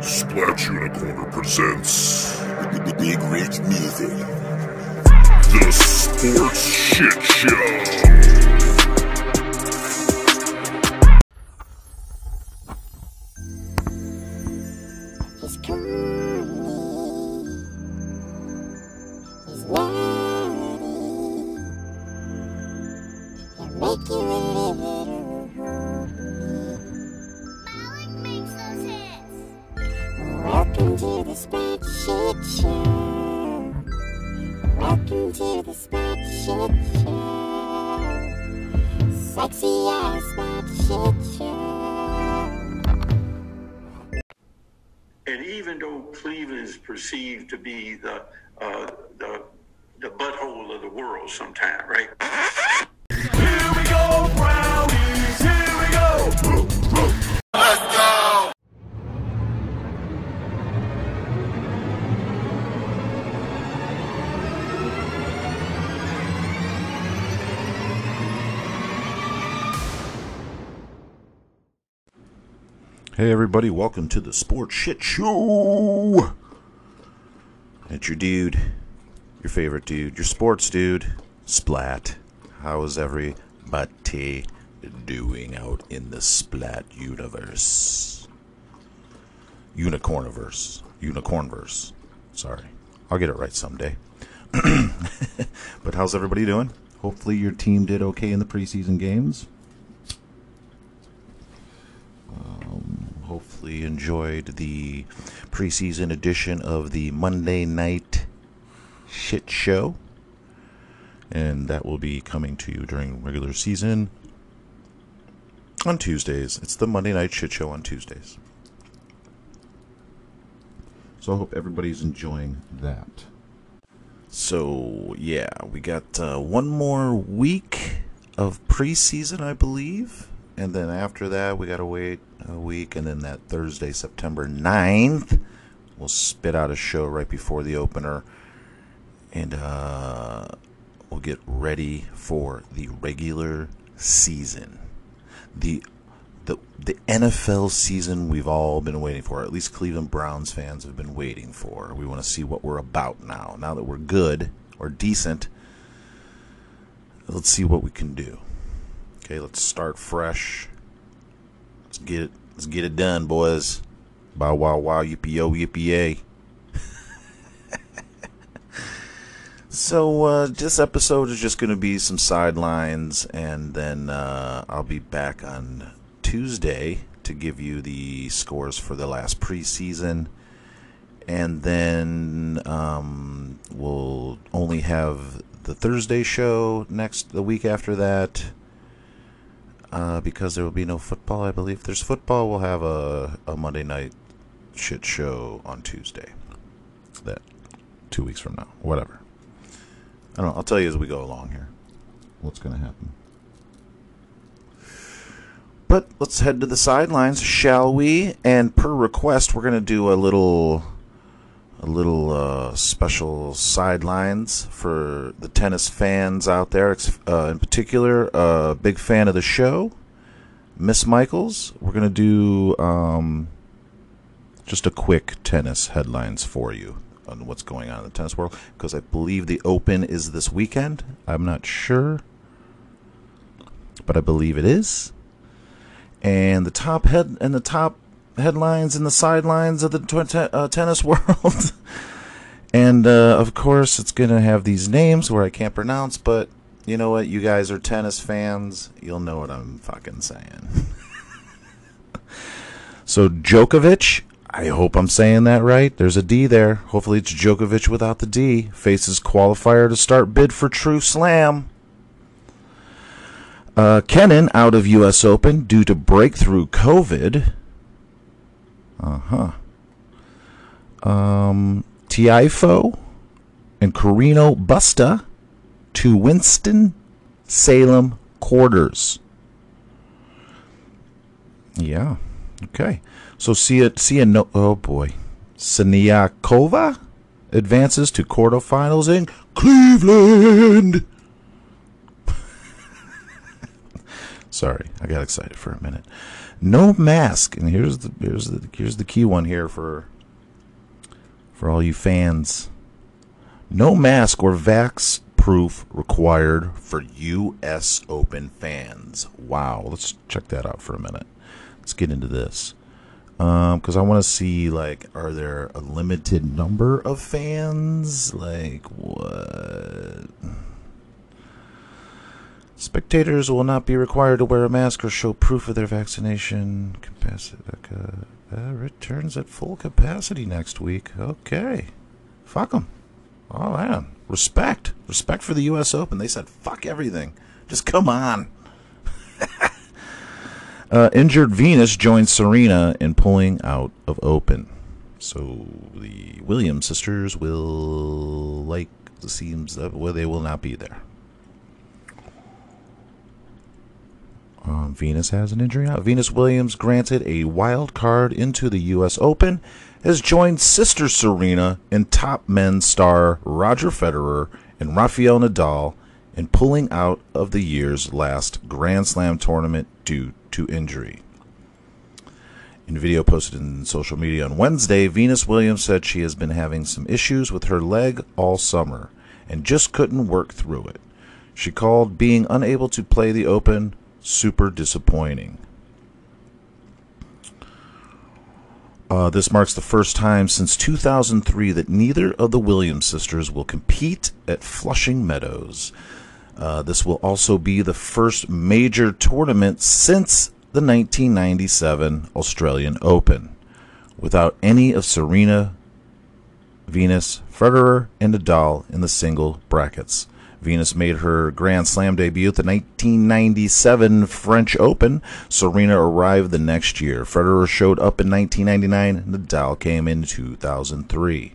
Splat Unicorner presents the Big Rich Music. the Sports Shit Show. Everybody, welcome to the Sports Shit Show. It's your dude, your favorite dude, your sports dude, Splat. How is everybody doing out in the Splat universe? Unicorniverse. Unicornverse. Sorry. I'll get it right someday. but how's everybody doing? Hopefully your team did okay in the preseason games. Um, hopefully enjoyed the preseason edition of the Monday Night Shit Show. And that will be coming to you during regular season on Tuesdays. It's the Monday Night Shit Show on Tuesdays. So I hope everybody's enjoying that. So, yeah, we got uh, one more week of preseason, I believe. And then after that, we got to wait a week. And then that Thursday, September 9th, we'll spit out a show right before the opener. And uh, we'll get ready for the regular season. The the the NFL season we've all been waiting for, at least Cleveland Browns fans have been waiting for. We want to see what we're about now. Now that we're good or decent, let's see what we can do. Okay, let's start fresh. Let's get it. Let's get it done, boys. Bow wow wow yippee yo yippee so uh, this episode is just going to be some sidelines, and then uh, I'll be back on Tuesday to give you the scores for the last preseason, and then um, we'll only have the Thursday show next the week after that uh, because there will be no football. I believe if there's football, we'll have a, a Monday night shit show on Tuesday. That two weeks from now, whatever. I don't know. I'll tell you as we go along here what's going to happen. But let's head to the sidelines, shall we? And per request, we're going to do a little a little uh, special sidelines for the tennis fans out there. Uh, in particular, a uh, big fan of the show, Miss Michaels. We're gonna do um, just a quick tennis headlines for you on what's going on in the tennis world because I believe the Open is this weekend. I'm not sure, but I believe it is. And the top head and the top headlines and the sidelines of the te- uh, tennis world. and uh, of course, it's going to have these names where I can't pronounce, but you know what? You guys are tennis fans. You'll know what I'm fucking saying. so, Djokovic, I hope I'm saying that right. There's a D there. Hopefully, it's Djokovic without the D. Faces qualifier to start bid for True Slam. Uh, Kenin out of U.S. Open due to breakthrough COVID. Uh huh. Um, Tiafoe and Carreño Busta to Winston Salem quarters. Yeah. Okay. So see it. See a no. Oh boy. Siniakova advances to quarterfinals in Cleveland. Sorry, I got excited for a minute. No mask, and here's the here's the here's the key one here for for all you fans. No mask or vax proof required for U.S. Open fans. Wow, let's check that out for a minute. Let's get into this um, because I want to see like, are there a limited number of fans? Like what? Spectators will not be required to wear a mask or show proof of their vaccination capacity. Uh, returns at full capacity next week. Okay, fuck them. Oh man, respect, respect for the U.S. Open. They said fuck everything. Just come on. uh, injured Venus joins Serena in pulling out of Open. So the Williams sisters will like seems that well they will not be there. Um, Venus has an injury. Venus Williams, granted a wild card into the U.S. Open, has joined sister Serena and top men's star Roger Federer and Rafael Nadal in pulling out of the year's last Grand Slam tournament due to injury. In a video posted in social media on Wednesday, Venus Williams said she has been having some issues with her leg all summer and just couldn't work through it. She called being unable to play the Open super disappointing. Uh, this marks the first time since 2003 that neither of the Williams sisters will compete at Flushing Meadows. Uh, this will also be the first major tournament since the 1997 Australian Open, without any of Serena, Venus, Federer, and Nadal in the single brackets. Venus made her Grand Slam debut at the 1997 French Open. Serena arrived the next year. Federer showed up in 1999. Nadal came in 2003.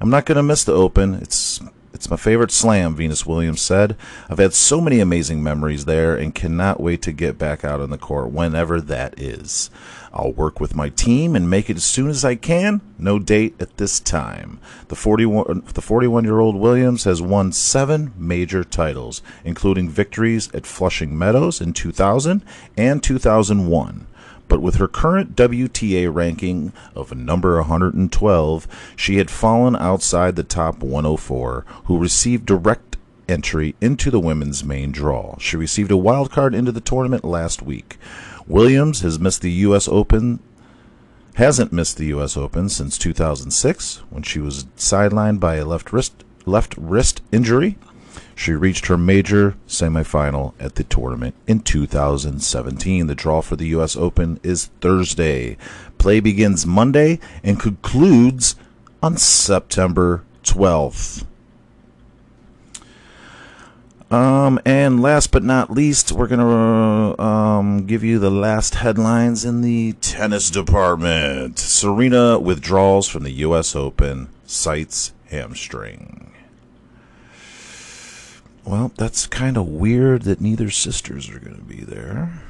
I'm not going to miss the Open. It's it's my favorite slam, Venus Williams said. I've had so many amazing memories there and cannot wait to get back out on the court whenever that is. I'll work with my team and make it as soon as I can. No date at this time. The 41 the 41 year old Williams has won seven major titles, including victories at Flushing Meadows in 2000 and 2001 but with her current WTA ranking of number 112, she had fallen outside the top 104, who received direct entry into the women's main draw. She received a wild card into the tournament last week. Williams has missed the U.S. Open. Hasn't missed the U.S. Open since 2006, when she was sidelined by a left wrist left wrist injury. She reached her major semifinal at the tournament in 2017. The draw for the U.S. Open is Thursday. Play begins Monday and concludes on September 12th. Um, and last but not least, we're going to um, give you the last headlines in the tennis department. Serena withdraws from the U.S. Open, cites hamstring. Well, that's kind of weird that neither sisters are going to be there.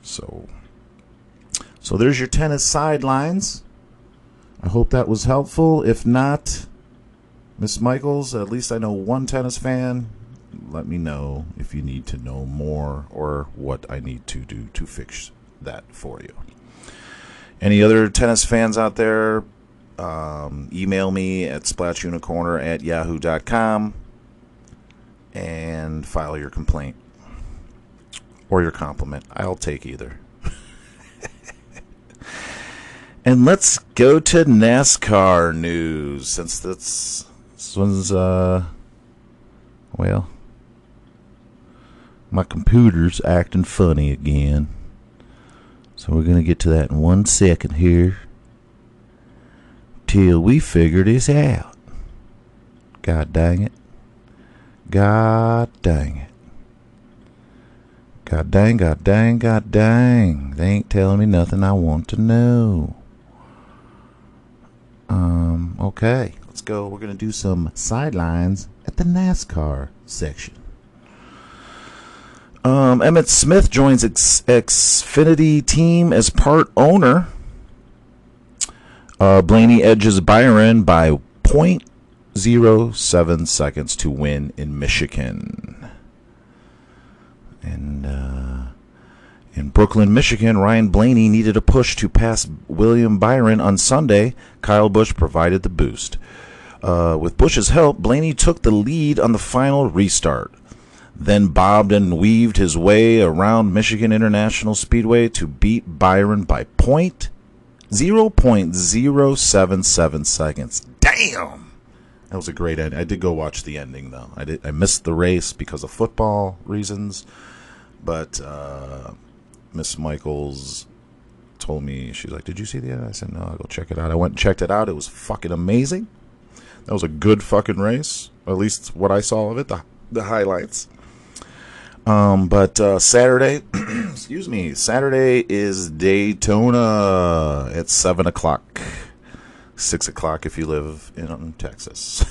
So, so there's your tennis sidelines. I hope that was helpful. If not, Miss Michaels, at least I know one tennis fan. Let me know if you need to know more or what I need to do to fix that for you. Any other tennis fans out there? Um, email me at splatunicorner at yahoo.com and file your complaint or your compliment. I'll take either. and let's go to NASCAR news since that's this one's uh well my computer's acting funny again. So we're gonna get to that in one second here. Till we figure this out. God dang it. God dang it. God dang, God dang, God dang. They ain't telling me nothing I want to know. Um, okay, let's go. We're going to do some sidelines at the NASCAR section. Um, Emmitt Smith joins X- Xfinity team as part owner. Uh, Blaney edges Byron by 0.07 seconds to win in Michigan. And uh, In Brooklyn, Michigan, Ryan Blaney needed a push to pass William Byron on Sunday. Kyle Busch provided the boost. Uh, with Busch's help, Blaney took the lead on the final restart, then bobbed and weaved his way around Michigan International Speedway to beat Byron by point 0.077 seconds. Damn! That was a great end. I did go watch the ending though. I did. I missed the race because of football reasons, but uh, Miss Michaels told me she's like, "Did you see the end?" I said, "No, I'll go check it out." I went and checked it out. It was fucking amazing. That was a good fucking race. At least what I saw of it, the the highlights. Um, but uh, Saturday, excuse me, Saturday is Daytona at seven o'clock, six o'clock if you live in um, Texas,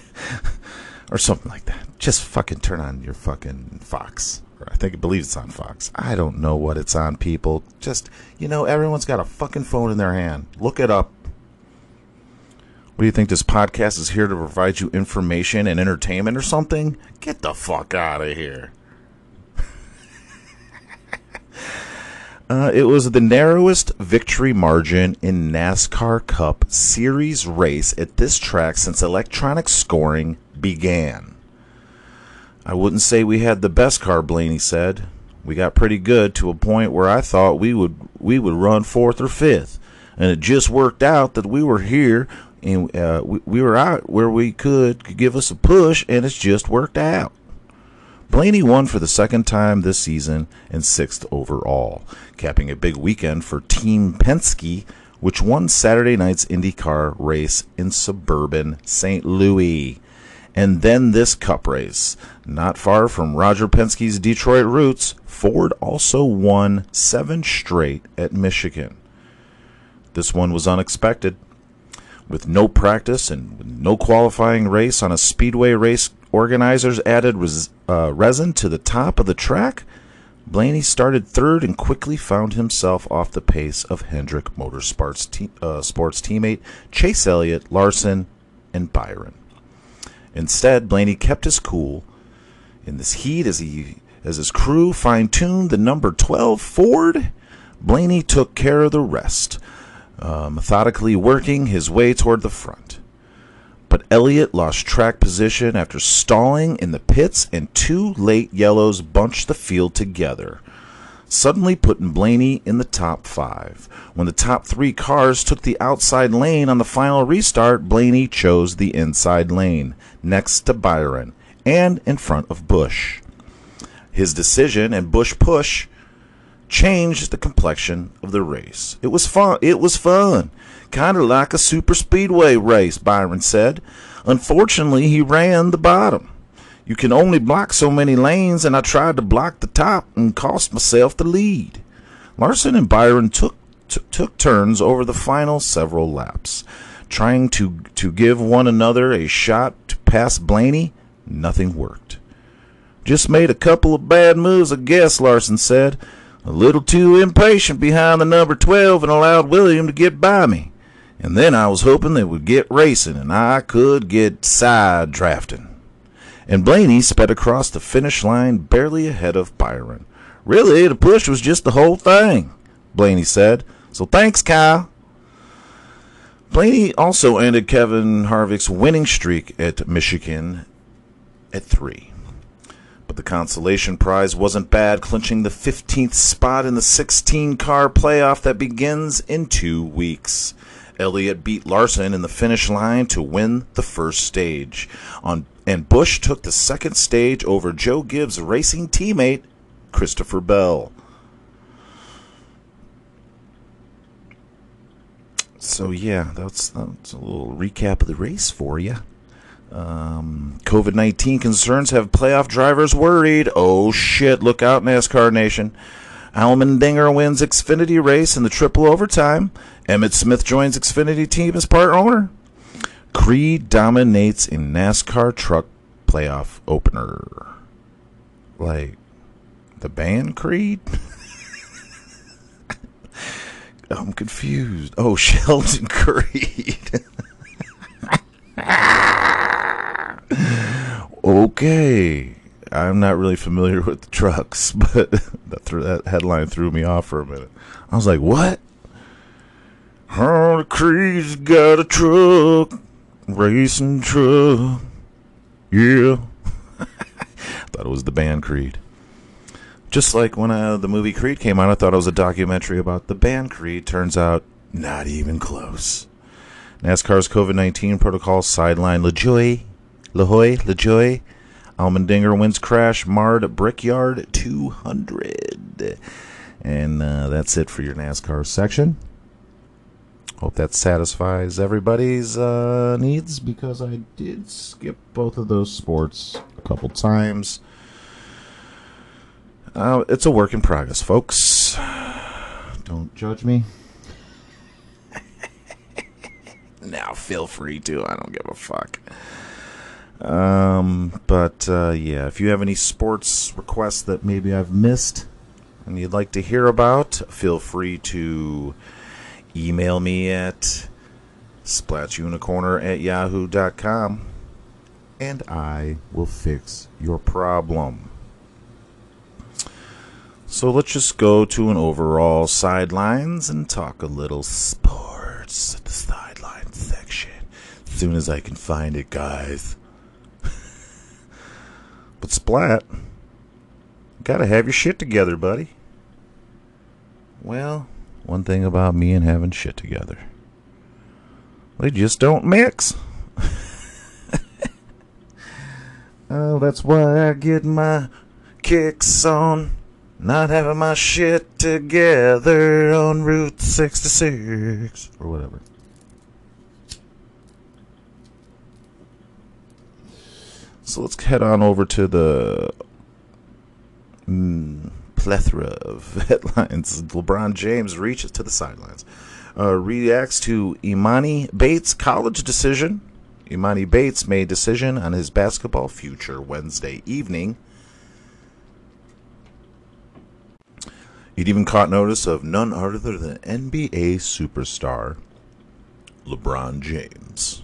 or something like that. Just fucking turn on your fucking Fox. I think I believe it's on Fox. I don't know what it's on, people. Just you know, everyone's got a fucking phone in their hand. Look it up. What do you think? This podcast is here to provide you information and entertainment or something? Get the fuck out of here. Uh, it was the narrowest victory margin in NASCAR Cup Series race at this track since electronic scoring began. I wouldn't say we had the best car, Blaney said. We got pretty good to a point where I thought we would we would run fourth or fifth, and it just worked out that we were here and uh, we, we were out where we could, could give us a push, and it's just worked out. Blaney won for the second time this season and sixth overall, capping a big weekend for Team Penske, which won Saturday night's IndyCar race in suburban St. Louis. And then this cup race. Not far from Roger Penske's Detroit roots, Ford also won seven straight at Michigan. This one was unexpected. With no practice and no qualifying race on a speedway race, organizers added res- uh, resin to the top of the track. Blaney started third and quickly found himself off the pace of Hendrick Motorsports te- uh, sports teammate Chase Elliott, Larson, and Byron. Instead, Blaney kept his cool in this heat as he as his crew fine-tuned the number 12 Ford. Blaney took care of the rest uh, methodically working his way toward the front. But Elliott lost track position after stalling in the pits, and two late yellows bunched the field together, suddenly putting Blaney in the top five. When the top three cars took the outside lane on the final restart, Blaney chose the inside lane, next to Byron, and in front of Busch. His decision and Busch push changed the complexion of the race. It was fun. It was fun. Kind of like a super speedway race, Byron said. Unfortunately, he ran the bottom. You can only block so many lanes, and I tried to block the top and cost myself the lead. Larson and Byron took took turns over the final several laps, trying to to give one another a shot to pass Blaney. Nothing worked. Just made a couple of bad moves, I guess, Larson said. A little too impatient behind the number 12 and allowed William to get by me. And then I was hoping they would get racing and I could get side drafting. And Blaney sped across the finish line barely ahead of Byron. Really, the push was just the whole thing, Blaney said. So thanks, Kyle. Blaney also ended Kevin Harvick's winning streak at Michigan at three. But the consolation prize wasn't bad, clinching the 15th spot in the 16 car playoff that begins in two weeks. Elliott beat Larson in the finish line to win the first stage. On and Busch took the second stage over Joe Gibbs' racing teammate, Christopher Bell. So yeah, that's that's a little recap of the race for you. Um, COVID 19 concerns have playoff drivers worried. Oh shit, look out, NASCAR Nation. Allmendinger wins Xfinity race in the triple overtime. Emmitt Smith joins Xfinity team as part owner. Creed dominates in NASCAR truck playoff opener. Like the band Creed? I'm confused. Oh, Sheldon Creed. okay. I'm not really familiar with the trucks, but that threw, that headline threw me off for a minute. I was like, "What? Harley Creed's got a truck, racing truck." Yeah, thought it was the band Creed. Just like when uh, the movie Creed came out, I thought it was a documentary about the band Creed. Turns out, not even close. NASCAR's COVID 19 protocol sideline LaJoie, LaHoy, LaJoie. Allmendinger wins crash, marred Brickyard 200. And uh, that's it for your NASCAR section. Hope that satisfies everybody's uh, needs because I did skip both of those sports a couple times. Uh, it's a work in progress, folks. Don't judge me. now feel free to. I don't give a fuck. Um, but uh, yeah, if you have any sports requests that maybe I've missed and you'd like to hear about, feel free to email me at splatunicorner at yahoo.com and I will fix your problem. So let's just go to an overall sidelines and talk a little sports at the sidelines section. As soon as I can find it, guys. But Splat, gotta have your shit together, buddy. Well, one thing about me and having shit together. They just don't mix. oh, that's why I get my kicks on not having my shit together on Route 66 or whatever. So let's head on over to the mm, plethora of headlines. LeBron James reaches to the sidelines, uh, reacts to Emoni Bates' college decision. Emoni Bates made decision on his basketball future Wednesday evening. He'd even caught notice of none other than NBA superstar LeBron James.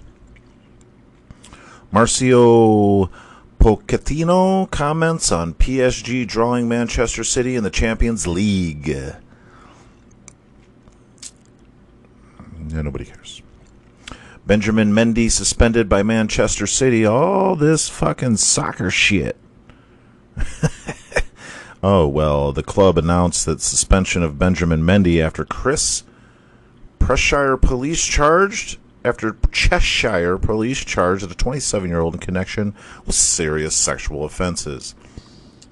Marcio Pochettino comments on PSG drawing Manchester City in the Champions League. Yeah, nobody cares. Benjamin Mendy suspended by Manchester City. All this fucking soccer shit. oh, well, the club announced that suspension of Benjamin Mendy after Chris Cheshire police charged after Cheshire police charged a 27 year old in connection with serious sexual offenses.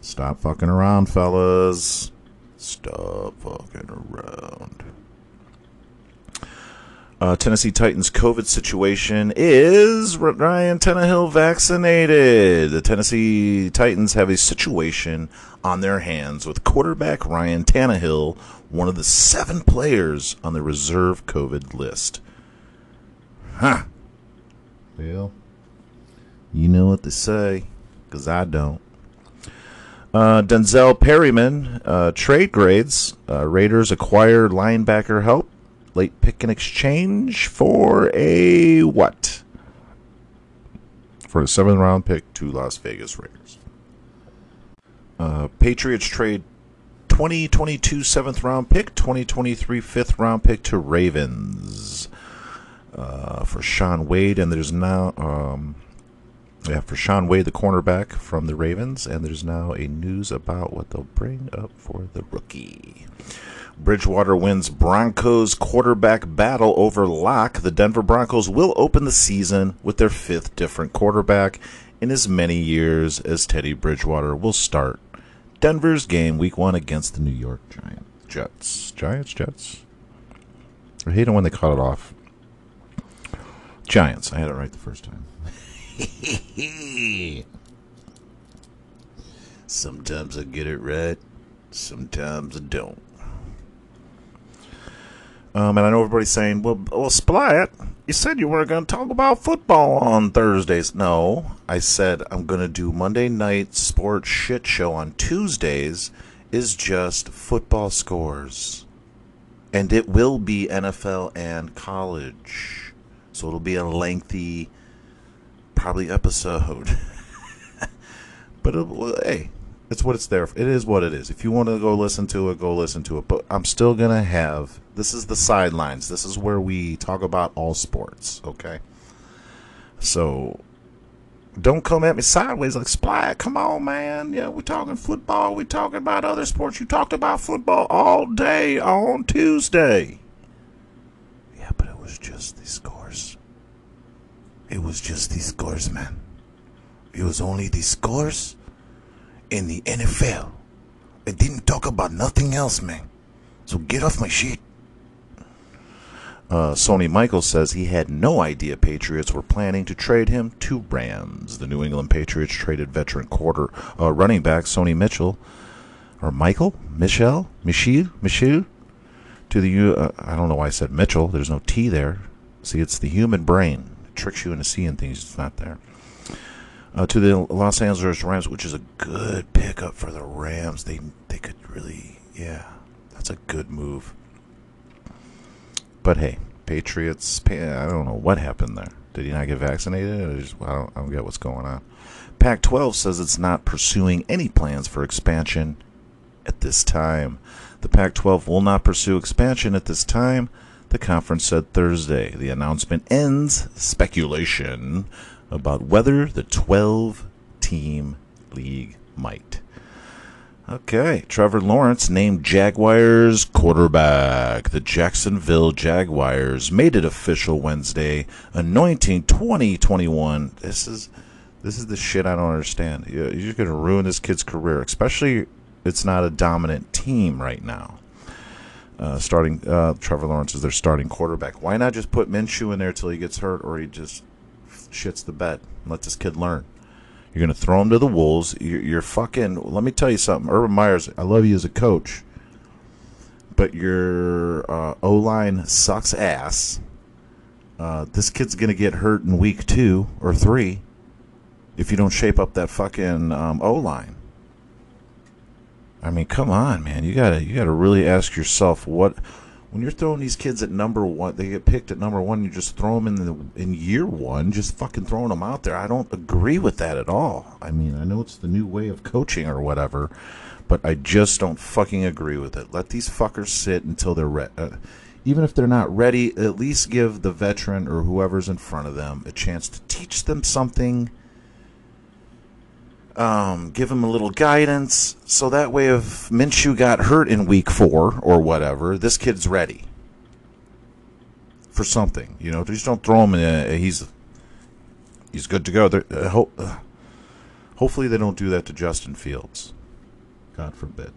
Stop fucking around, fellas. Stop fucking around. Uh, Tennessee Titans COVID situation is Ryan Tannehill vaccinated. The Tennessee Titans have a situation on their hands with quarterback Ryan Tannehill, one of the seven players on the reserve COVID list. Huh. Well, you know what they say, because I don't. Uh, Denzel Perryman, uh, trade grades. Uh, Raiders acquire linebacker help late pick in exchange for a what? For a seventh round pick to Las Vegas Raiders. Uh, Patriots trade 2022 seventh round pick, 2023 fifth round pick to Ravens uh, for Shaun Wade, and there's now um, yeah for Shaun Wade, the cornerback from the Ravens, and there's now a news about what they'll bring up for the rookie. Bridgewater wins Broncos quarterback battle over Lock. The Denver Broncos will open the season with their fifth different quarterback in as many years as Teddy Bridgewater will start Denver's game week one against the New York Giants. Jets. Giants, Jets. I hate it when they cut it off. Giants. I had it right the first time. sometimes I get it right, sometimes I don't. Um, and I know everybody's saying, well, well, Splat, you said you were going to talk about football on Thursdays. No, I said I'm going to do Monday night sports shit show on Tuesdays is just football scores. And it will be NFL and college. So it'll be a lengthy, probably episode. but it, hey, It's what it's there. For. It is what it is. If you want to go listen to it, go listen to it. But I'm still gonna have. This is the sidelines. This is where we talk about all sports. Okay. So don't come at me sideways like Splat. Come on, man. Yeah, we're talking football. We're talking about other sports. You talked about football all day on Tuesday. Was just the scores. It was just the scores, man. It was only the scores in the NFL. It didn't talk about nothing else, man. So get off my shit. Uh, Sony Michael says he had no idea Patriots were planning to trade him to Rams. The New England Patriots traded veteran quarter uh, running back Sony Mitchell or Michael Michelle Michelle Michelle to the. Uh, I don't know why I said Mitchell. There's no T there. See, it's the human brain. It tricks you into seeing things. It's not there. Uh, to the Los Angeles Rams, which is a good pickup for the Rams. They they could really, yeah, that's a good move. But hey, Patriots. I don't know what happened there. Did he not get vaccinated? Just, I, don't, I don't get what's going on. Pac 12 says it's not pursuing any plans for expansion at this time. The Pac 12 will not pursue expansion at this time, the conference said Thursday. The announcement ends speculation about whether the 12 team league might. Okay, Trevor Lawrence named Jaguars quarterback. The Jacksonville Jaguars made it official Wednesday, anointing 2021. This is this is the shit I don't understand. You're going to ruin this kid's career, especially it's not a dominant team right now. Uh, starting uh, Trevor Lawrence is their starting quarterback. Why not just put Minshew in there till he gets hurt, or he just shits the bed? and Let this kid learn. You're going to throw him to the wolves. You're, you're fucking. Let me tell you something, Urban Myers. I love you as a coach, but your uh, O line sucks ass. Uh, this kid's going to get hurt in week two or three if you don't shape up that fucking um, O line. I mean, come on, man. You gotta you gotta really ask yourself what when you're throwing these kids at number one, they get picked at number one. You just throw them in the in year one, just fucking throwing them out there. I don't agree with that at all. I mean, I know it's the new way of coaching or whatever, but I just don't fucking agree with it. Let these fuckers sit until they're ready. Uh, even if they're not ready, at least give the veteran or whoever's in front of them a chance to teach them something um, give him a little guidance, so that way if Minshew got hurt in week four or whatever, this kid's ready for something. You know, just don't throw him in. A, he's he's good to go. Uh, ho- uh, hopefully, they don't do that to Justin Fields. God forbid.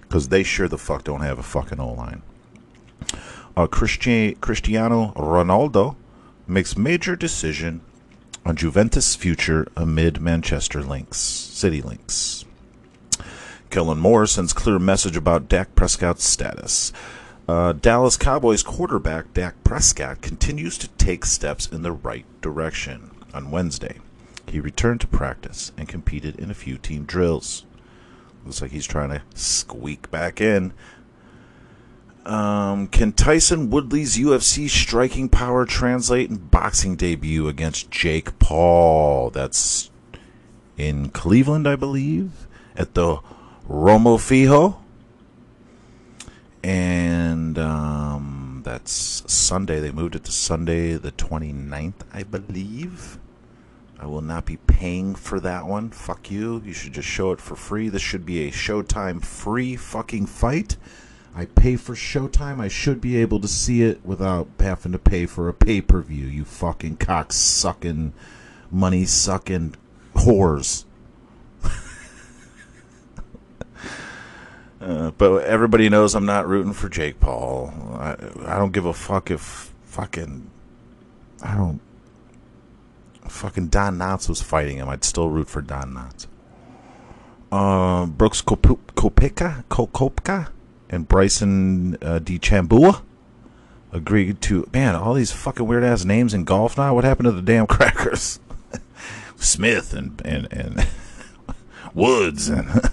Because they sure the fuck don't have a fucking O line. Uh, Cristiano Ronaldo makes major decision on Juventus' future amid Manchester links, City links. Kellen Moore sends clear message about Dak Prescott's status. Uh, Dallas Cowboys quarterback Dak Prescott continues to take steps in the right direction. On Wednesday, he returned to practice and competed in a few team drills. Looks like he's trying to squeak back in um, can Tyron Woodley's UFC striking power translate in boxing debut against Jake Paul? That's in Cleveland, I believe, at the Romo Fijo. And um, that's Sunday. They moved it to Sunday, the 29th, I believe. I will not be paying for that one. Fuck you. You should just show it for free. This should be a Showtime free fucking fight. I pay for Showtime. I should be able to see it without having to pay for a pay per view. You fucking cock sucking, money sucking whores. uh, but everybody knows I'm not rooting for Jake Paul. I, I don't give a fuck if fucking. I don't. Fucking Don Knotts was fighting him. I'd still root for Don Knotts. Uh, Brooks Kopika? Kopka? And Bryson uh, DeChambeau agreed to. Man, all these fucking weird ass names in golf now. What happened to the damn crackers? Smith and and and Woods and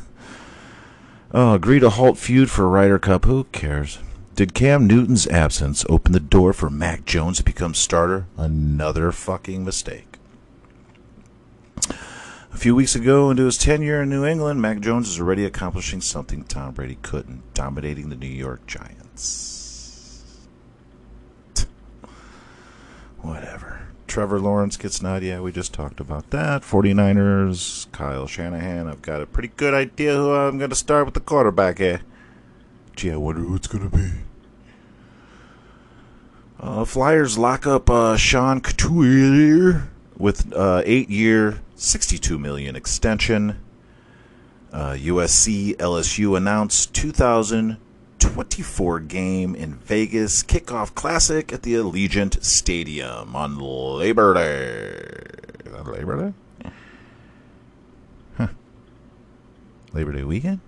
oh, agree to halt feud for Ryder Cup. Who cares? Did Cam Newton's absence open the door for Mac Jones to become starter? Another fucking mistake. A few weeks ago, into his tenure in New England, Mac Jones is already accomplishing something Tom Brady couldn't, dominating the New York Giants. Whatever. Trevor Lawrence gets nod. Yeah, we just talked about that. 49ers, Kyle Shanahan. I've got a pretty good idea who I'm going to start with the quarterback here. Gee, I wonder who it's going to be. Uh, Flyers lock up uh, Sean Couture with uh, eight-year, 62 million extension. Uh, USC LSU announced 2024 game in Vegas kickoff classic at the Allegiant Stadium on Labor Day. Labor Day? Labor Day weekend?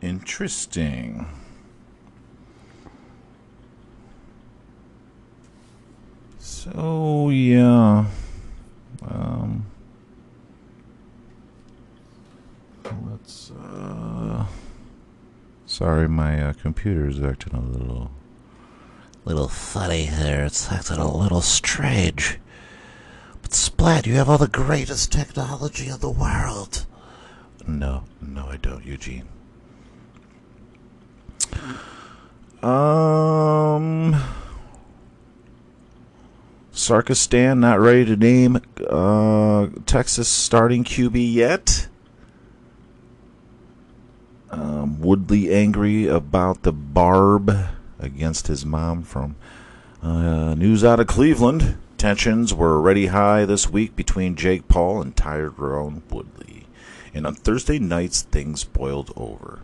Interesting. So yeah, um, let's. Uh, sorry, my uh, computer is acting a little, little funny here. It's acting a little strange. But Splat, you have all the greatest technology in the world. No, no, I don't, Eugene. Um. Sarkisian not ready to name uh, Texas starting QB yet. Um, Woodley angry about the barb against his mom from uh, news out of Cleveland. Tensions were already high this week between Jake Paul and Tyron Woodley. And on Thursday nights, things boiled over.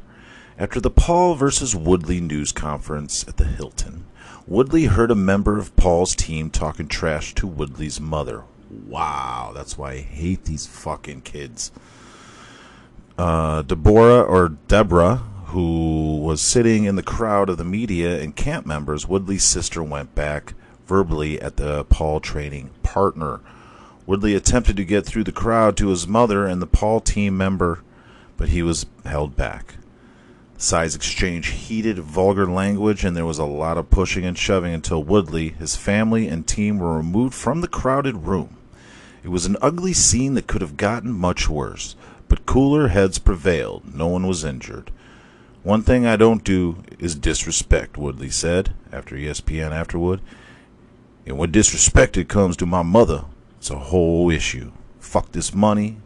After the Paul versus Woodley news conference at the Hilton, Woodley heard a member of Paul's team talking trash to Woodley's mother. Wow, that's why I hate these fucking kids. Uh, Deborah or Deborah, who was sitting in the crowd of the media and camp members, Woodley's sister went back verbally at the Paul training partner. Woodley attempted to get through the crowd to his mother and the Paul team member, but he was held back. Sides exchanged heated, vulgar language, and there was a lot of pushing and shoving until Woodley, his family, and team were removed from the crowded room. It was an ugly scene that could have gotten much worse, but cooler heads prevailed. No one was injured. One thing I don't do is disrespect, Woodley said after ESPN afterward. And when disrespect it comes to my mother, it's a whole issue. Fuck this money.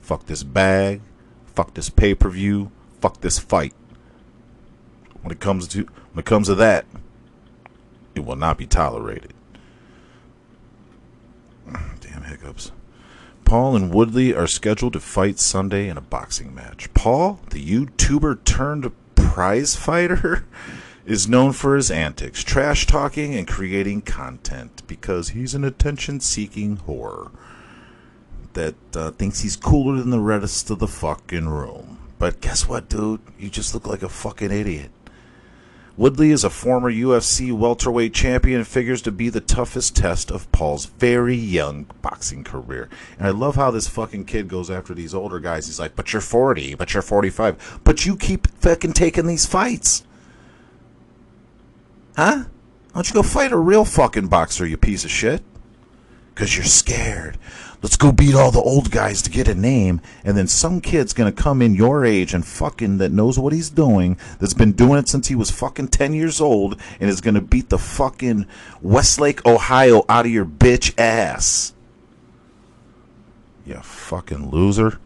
Fuck this bag. Fuck this pay per view. Fuck this fight. When it comes to when it comes to that, it will not be tolerated. Damn hiccups. Paul and Woodley are scheduled to fight Sunday in a boxing match. Paul, the YouTuber turned prize fighter, is known for his antics, trash talking, and creating content because he's an attention seeking whore that uh, thinks he's cooler than the rest of the fucking room. But guess what, dude? You just look like a fucking idiot. Woodley is a former UFC welterweight champion and figures to be the toughest test of Paul's very young boxing career. And I love how this fucking kid goes after these older guys. He's like, but you're 40, but you're 45, but you keep fucking taking these fights. Huh? Why don't you go fight a real fucking boxer, you piece of shit? Because you're scared. Let's go beat all the old guys to get a name, and then some kid's gonna come in your age and fucking that knows what he's doing, that's been doing it since he was fucking 10 years old, and is gonna beat the fucking Westlake, Ohio out of your bitch ass. You fucking loser.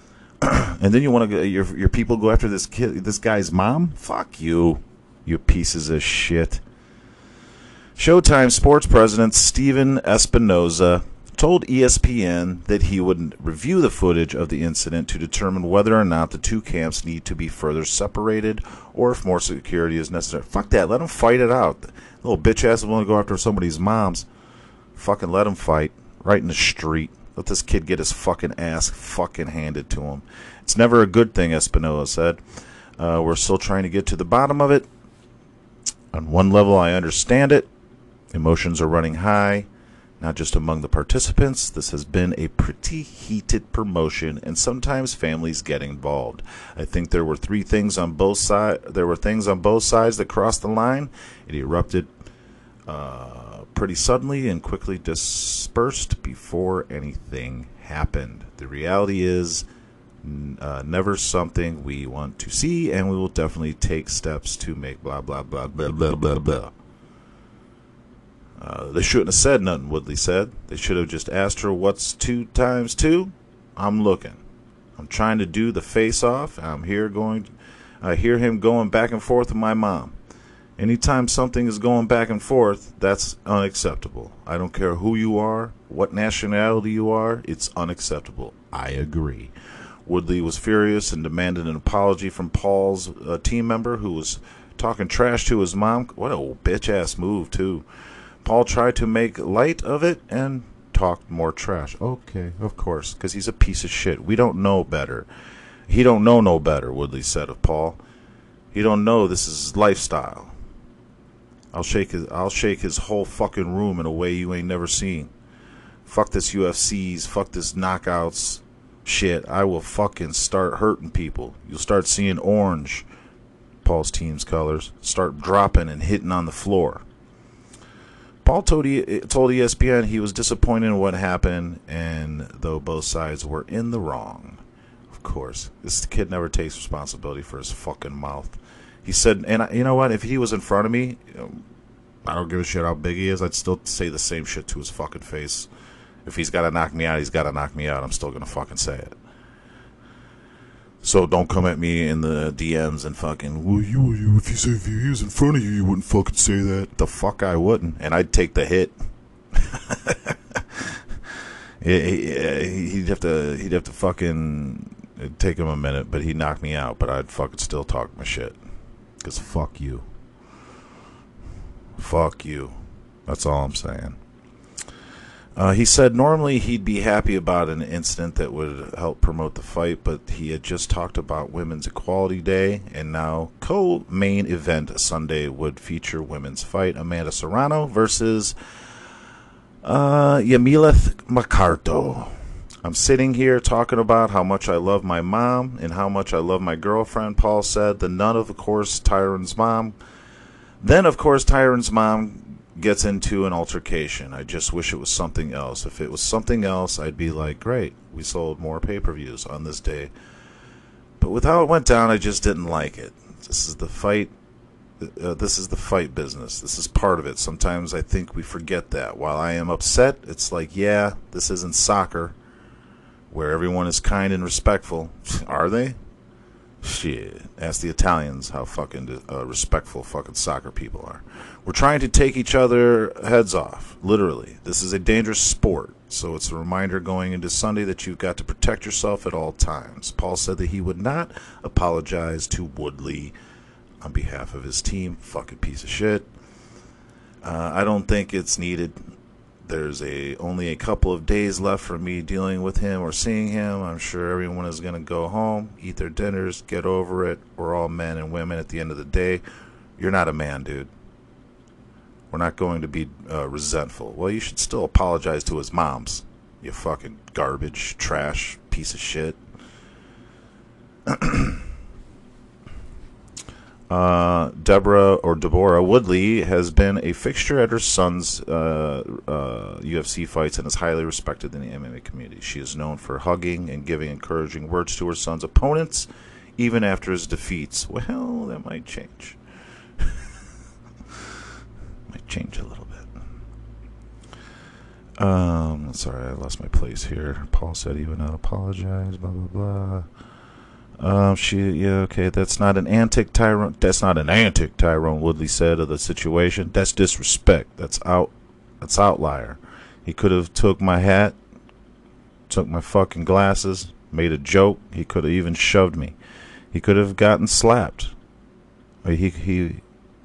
and then you want to your your people go after this kid, this guy's mom? Fuck you, you pieces of shit. Showtime sports president Stephen Espinoza told ESPN that he would review the footage of the incident to determine whether or not the two camps need to be further separated or if more security is necessary. Fuck that. Let them fight it out. Little bitch ass want to go after somebody's mom's. Fucking let them fight right in the street. Let this kid get his fucking ass fucking handed to him. It's never a good thing, Espinoza said. Uh, we're still trying to get to the bottom of it. On one level, I understand it. Emotions are running high, not just among the participants. This has been a pretty heated promotion, and sometimes families get involved. I think there were three things on both sides. There were things on both sides that crossed the line. It erupted uh, pretty suddenly and quickly dispersed before anything happened. The reality is uh, never something we want to see, and we will definitely take steps to make blah blah blah blah blah blah blah. Uh, they shouldn't have said nothing, Woodley said. They should have just asked her, What's two times two? I'm looking. I'm trying to do the face off. I'm here going. I hear him going back and forth with my mom. Anytime something is going back and forth, that's unacceptable. I don't care who you are, what nationality you are, it's unacceptable. I agree. Woodley was furious and demanded an apology from Paul's uh, team member who was talking trash to his mom. What a bitch ass move, too. Paul tried to make light of it and talked more trash. Okay, of course, because he's a piece of shit. We don't know better. He don't know no better, Woodley said of Paul. He don't know this is his lifestyle. I'll shake his I'll shake his whole fucking room in a way you ain't never seen. Fuck this UFCs, fuck this knockouts shit. I will fucking start hurting people. You'll start seeing orange, Paul's team's colors, start dropping and hitting on the floor. Paul told, told ESPN he was disappointed in what happened, and though both sides were in the wrong, of course, this kid never takes responsibility for his fucking mouth. He said, and I, you know what? If he was in front of me, I don't give a shit how big he is. I'd still say the same shit to his fucking face. If he's got to knock me out, he's got to knock me out. I'm still gonna fucking say it. So don't come at me in the DMs and fucking. Well, you, you if you say if he was in front of you, you wouldn't fucking say that. The fuck I wouldn't, and I'd take the hit. He- he- he'd have to. He'd have to fucking. It'd take him a minute, but he'd knock me out. But I'd fucking still talk my shit. Cause fuck you. Fuck you. That's all I'm saying. Uh, he said normally he'd be happy about an incident that would help promote the fight, but he had just talked about Women's Equality Day, and now co-main event Sunday would feature women's fight Amanda Serrano versus uh, Yamileth. I'm sitting here talking about how much I love my mom and how much I love my girlfriend, Paul said. The nun, of course, Tyron's mom. Then, of course, Tyron's mom gets into an altercation. I just wish it was something else. If it was something else, I'd be like, great, we sold more pay per views on this day. But with how it went down, I just didn't like it. This is the fight. Uh, this is the fight business. This is part of it. Sometimes I think we forget that. While I am upset, it's like, yeah, this isn't soccer where everyone is kind and respectful. Are they? Shit. Ask the Italians how fucking uh, respectful fucking soccer people are. We're trying to take each other heads off, literally. This is a dangerous sport, so it's a reminder going into Sunday that you've got to protect yourself at all times. Paul said that he would not apologize to Woodley on behalf of his team. Fucking piece of shit. Uh, I don't think it's needed. There's a only a couple of days left for me dealing with him or seeing him. I'm sure everyone is going to go home, eat their dinners, get over it. We're all men and women at the end of the day. You're not a man, dude. We're not going to be uh, resentful. Well, you should still apologize to his moms. You fucking garbage, trash, piece of shit. Uh, Deborah or Deborah Woodley has been a fixture at her son's uh, uh, UFC fights and is highly respected in the MMA community. She is known for hugging and giving encouraging words to her son's opponents, even after his defeats. Well, that might change. Might change a little bit. Um, sorry, I lost my place here. Paul said he would not apologize. Blah blah blah. Um, she, yeah, okay, that's not an antic Tyron. That's not an antic Tyron Woodley said of the situation. That's disrespect. That's out. That's outlier. He could have took my hat, took my fucking glasses, made a joke. He could have even shoved me. He could have gotten slapped. He he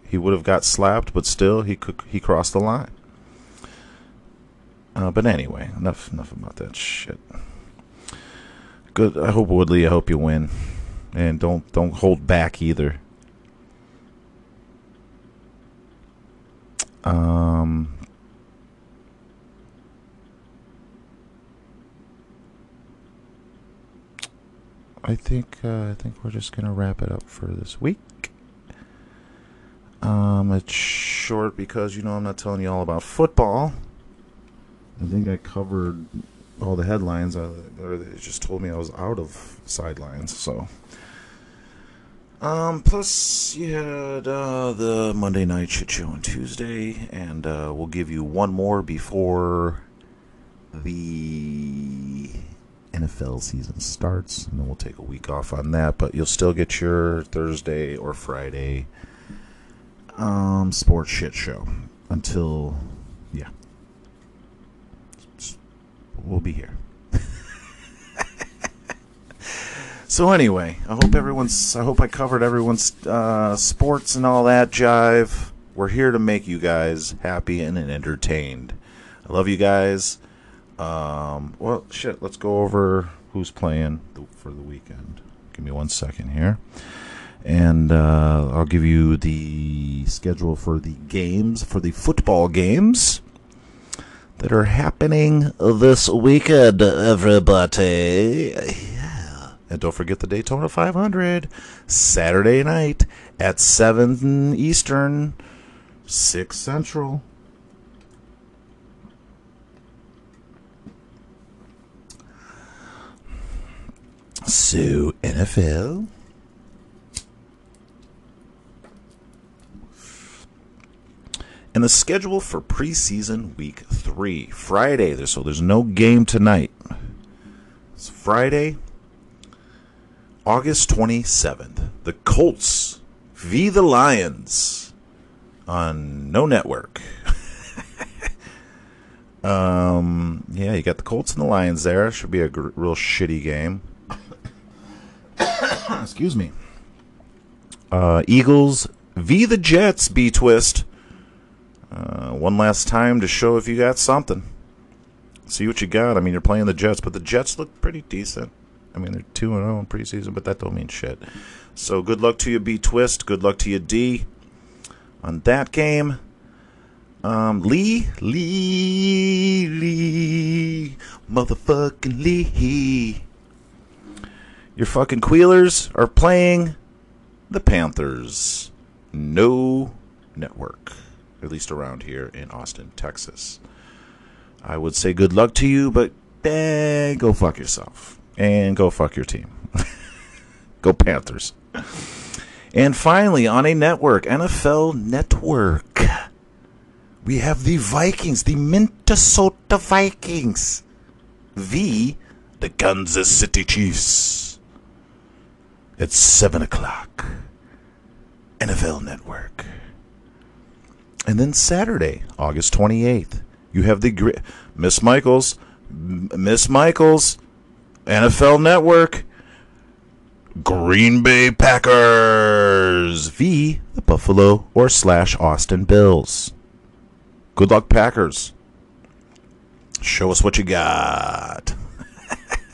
he would have got slapped, but still he could he crossed the line. Uh, but anyway, enough enough about that shit good. I hope Woodley. I hope you win, and don't don't hold back either. Um. I think uh, I think we're just gonna wrap it up for this week. Um, it's short because you know I'm not telling you all about football. I think I covered all the headlines. Uh, or they just told me I was out of sidelines. So, um, plus you had uh, the Monday night shit show on Tuesday, and uh, we'll give you one more before the NFL season starts, and then we'll take a week off on that. But you'll still get your Thursday or Friday um, sports shit show until, yeah, we'll be here. so anyway, I hope everyone's. I hope I covered everyone's uh, sports and all that jive. We're here to make you guys happy and entertained. I love you guys. Um, well, shit. Let's go over who's playing for the weekend. Give me one second here, and uh, I'll give you the schedule for the games for the football games that are happening this weekend. Everybody, yeah. And don't forget the Daytona 500 Saturday night at seven Eastern, six Central. So, NFL. And the schedule for preseason week three. Friday, there- so there's no game tonight. It's Friday, August 27th. The Colts v. the Lions on no network. um, yeah, you got the Colts and the Lions there. Should be a gr- real shitty game. Excuse me. Uh, Eagles v the Jets. B twist. Uh, one last time to show if you got something. See what you got. I mean, you're playing the Jets, but the Jets look pretty decent. I mean, they're two and zero in preseason, but that don't mean shit. So good luck to you, B twist. Good luck to you, D. On that game. Um, Lee, Lee, Lee, motherfucking Lee. Your fucking Queelers are playing the Panthers. No network, at least around here in Austin, Texas. I would say good luck to you, but eh, go fuck yourself. And go fuck your team. go Panthers. And finally, on a network, NFL Network, we have the Vikings, the Minnesota Vikings, v. the Kansas City Chiefs. It's 7 o'clock. NFL Network. And then Saturday, August 28th, you have the Miss Michaels, Miss Michaels, NFL Network, Green Bay Packers v. the Buffalo or slash Austin Bills. Good luck, Packers. Show us what you got.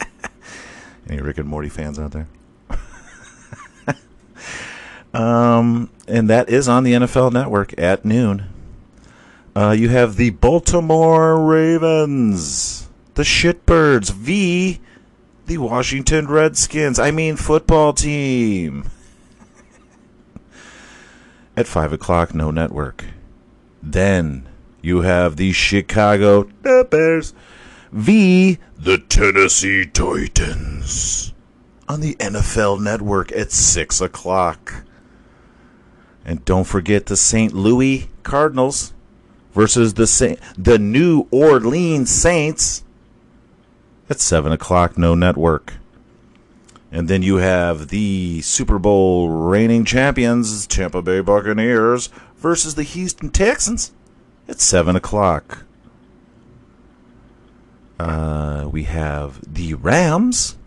Any Rick and Morty fans out there? um, and that is on the NFL Network at noon. Uh, you have the Baltimore Ravens, the Shitbirds v. the Washington Redskins. I mean, football team. At 5 o'clock, no network. Then you have the Chicago Bears v. the Tennessee Titans on the NFL Network at 6 o'clock. And don't forget the St. Louis Cardinals versus the Sa- the New Orleans Saints at 7 o'clock, no network. And then you have the Super Bowl reigning champions, Tampa Bay Buccaneers, versus the Houston Texans at 7 o'clock. Uh, we have the Rams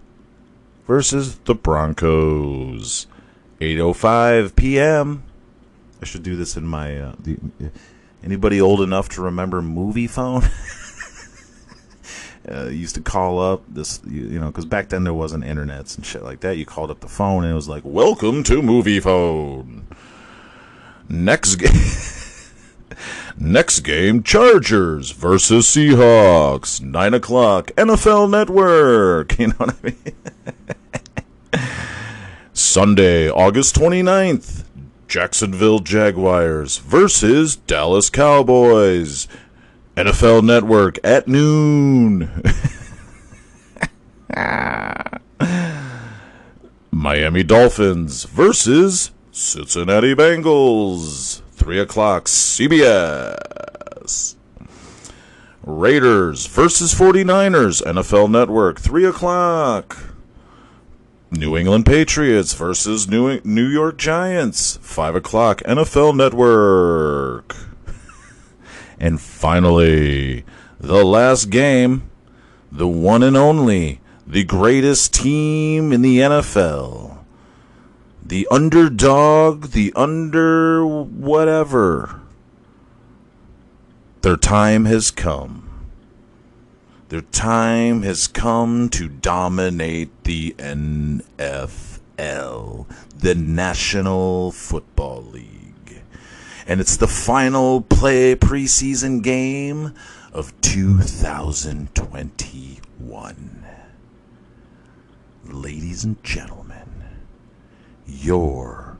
versus the Broncos. 8:05 p.m. I should do this in my. Uh, the, anybody old enough to remember movie phone? uh, used to call up this, you, you know, because back then there wasn't internets and shit like that. You called up the phone and it was like, "Welcome to movie phone." Next game. Next game, Chargers versus Seahawks. Nine o'clock, NFL Network. You know what I mean? Sunday, August 29th, Jacksonville Jaguars versus Dallas Cowboys. NFL Network at noon. Miami Dolphins versus Cincinnati Bengals. 3 o'clock CBS. Raiders versus 49ers. NFL Network. 3 o'clock. New England Patriots versus New, New York Giants. 5 o'clock. NFL Network. And finally, the last game, the one and only, the greatest team in the NFL. The underdog, the under whatever. Their time has come. Their time has come to dominate the NFL, the National Football League and it's the final play preseason game of 2021. Ladies and gentlemen, your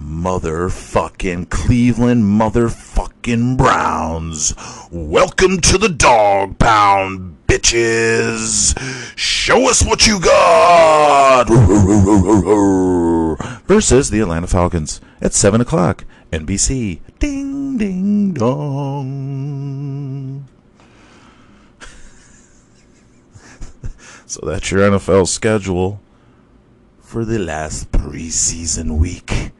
motherfucking Cleveland motherfucking Browns. Welcome to the dog pound, bitches. Show us what you got. Versus the Atlanta Falcons at 7 o'clock. NBC. Ding, ding, dong. so that's your NFL schedule for the last preseason week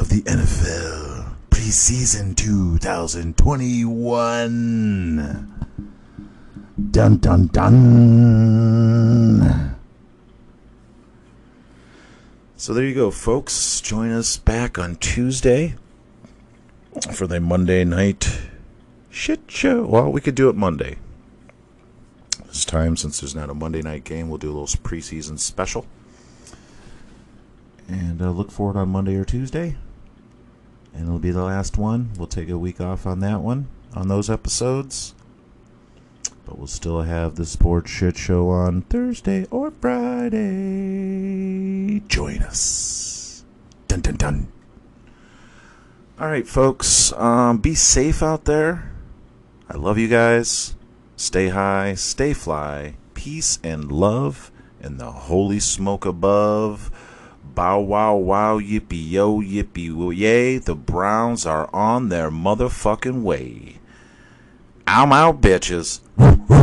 of the NFL preseason 2021. Dun dun dun. So there you go, folks. Join us back on Tuesday for the Monday night shit show. Well, we could do it Monday. This time, since there's not a Monday night game, we'll do a little preseason special. And uh, look for it on Monday or Tuesday. And it'll be the last one. We'll take a week off on that one, on those episodes. But we'll still have the sports shit show on Thursday or Friday. Join us. Dun dun dun. All right, folks. Um, be safe out there. I love you guys. Stay high, stay fly. Peace and love and the holy smoke above. Bow wow wow yippee yo yippee wo yay. The Browns are on their motherfucking way. I'm out, bitches.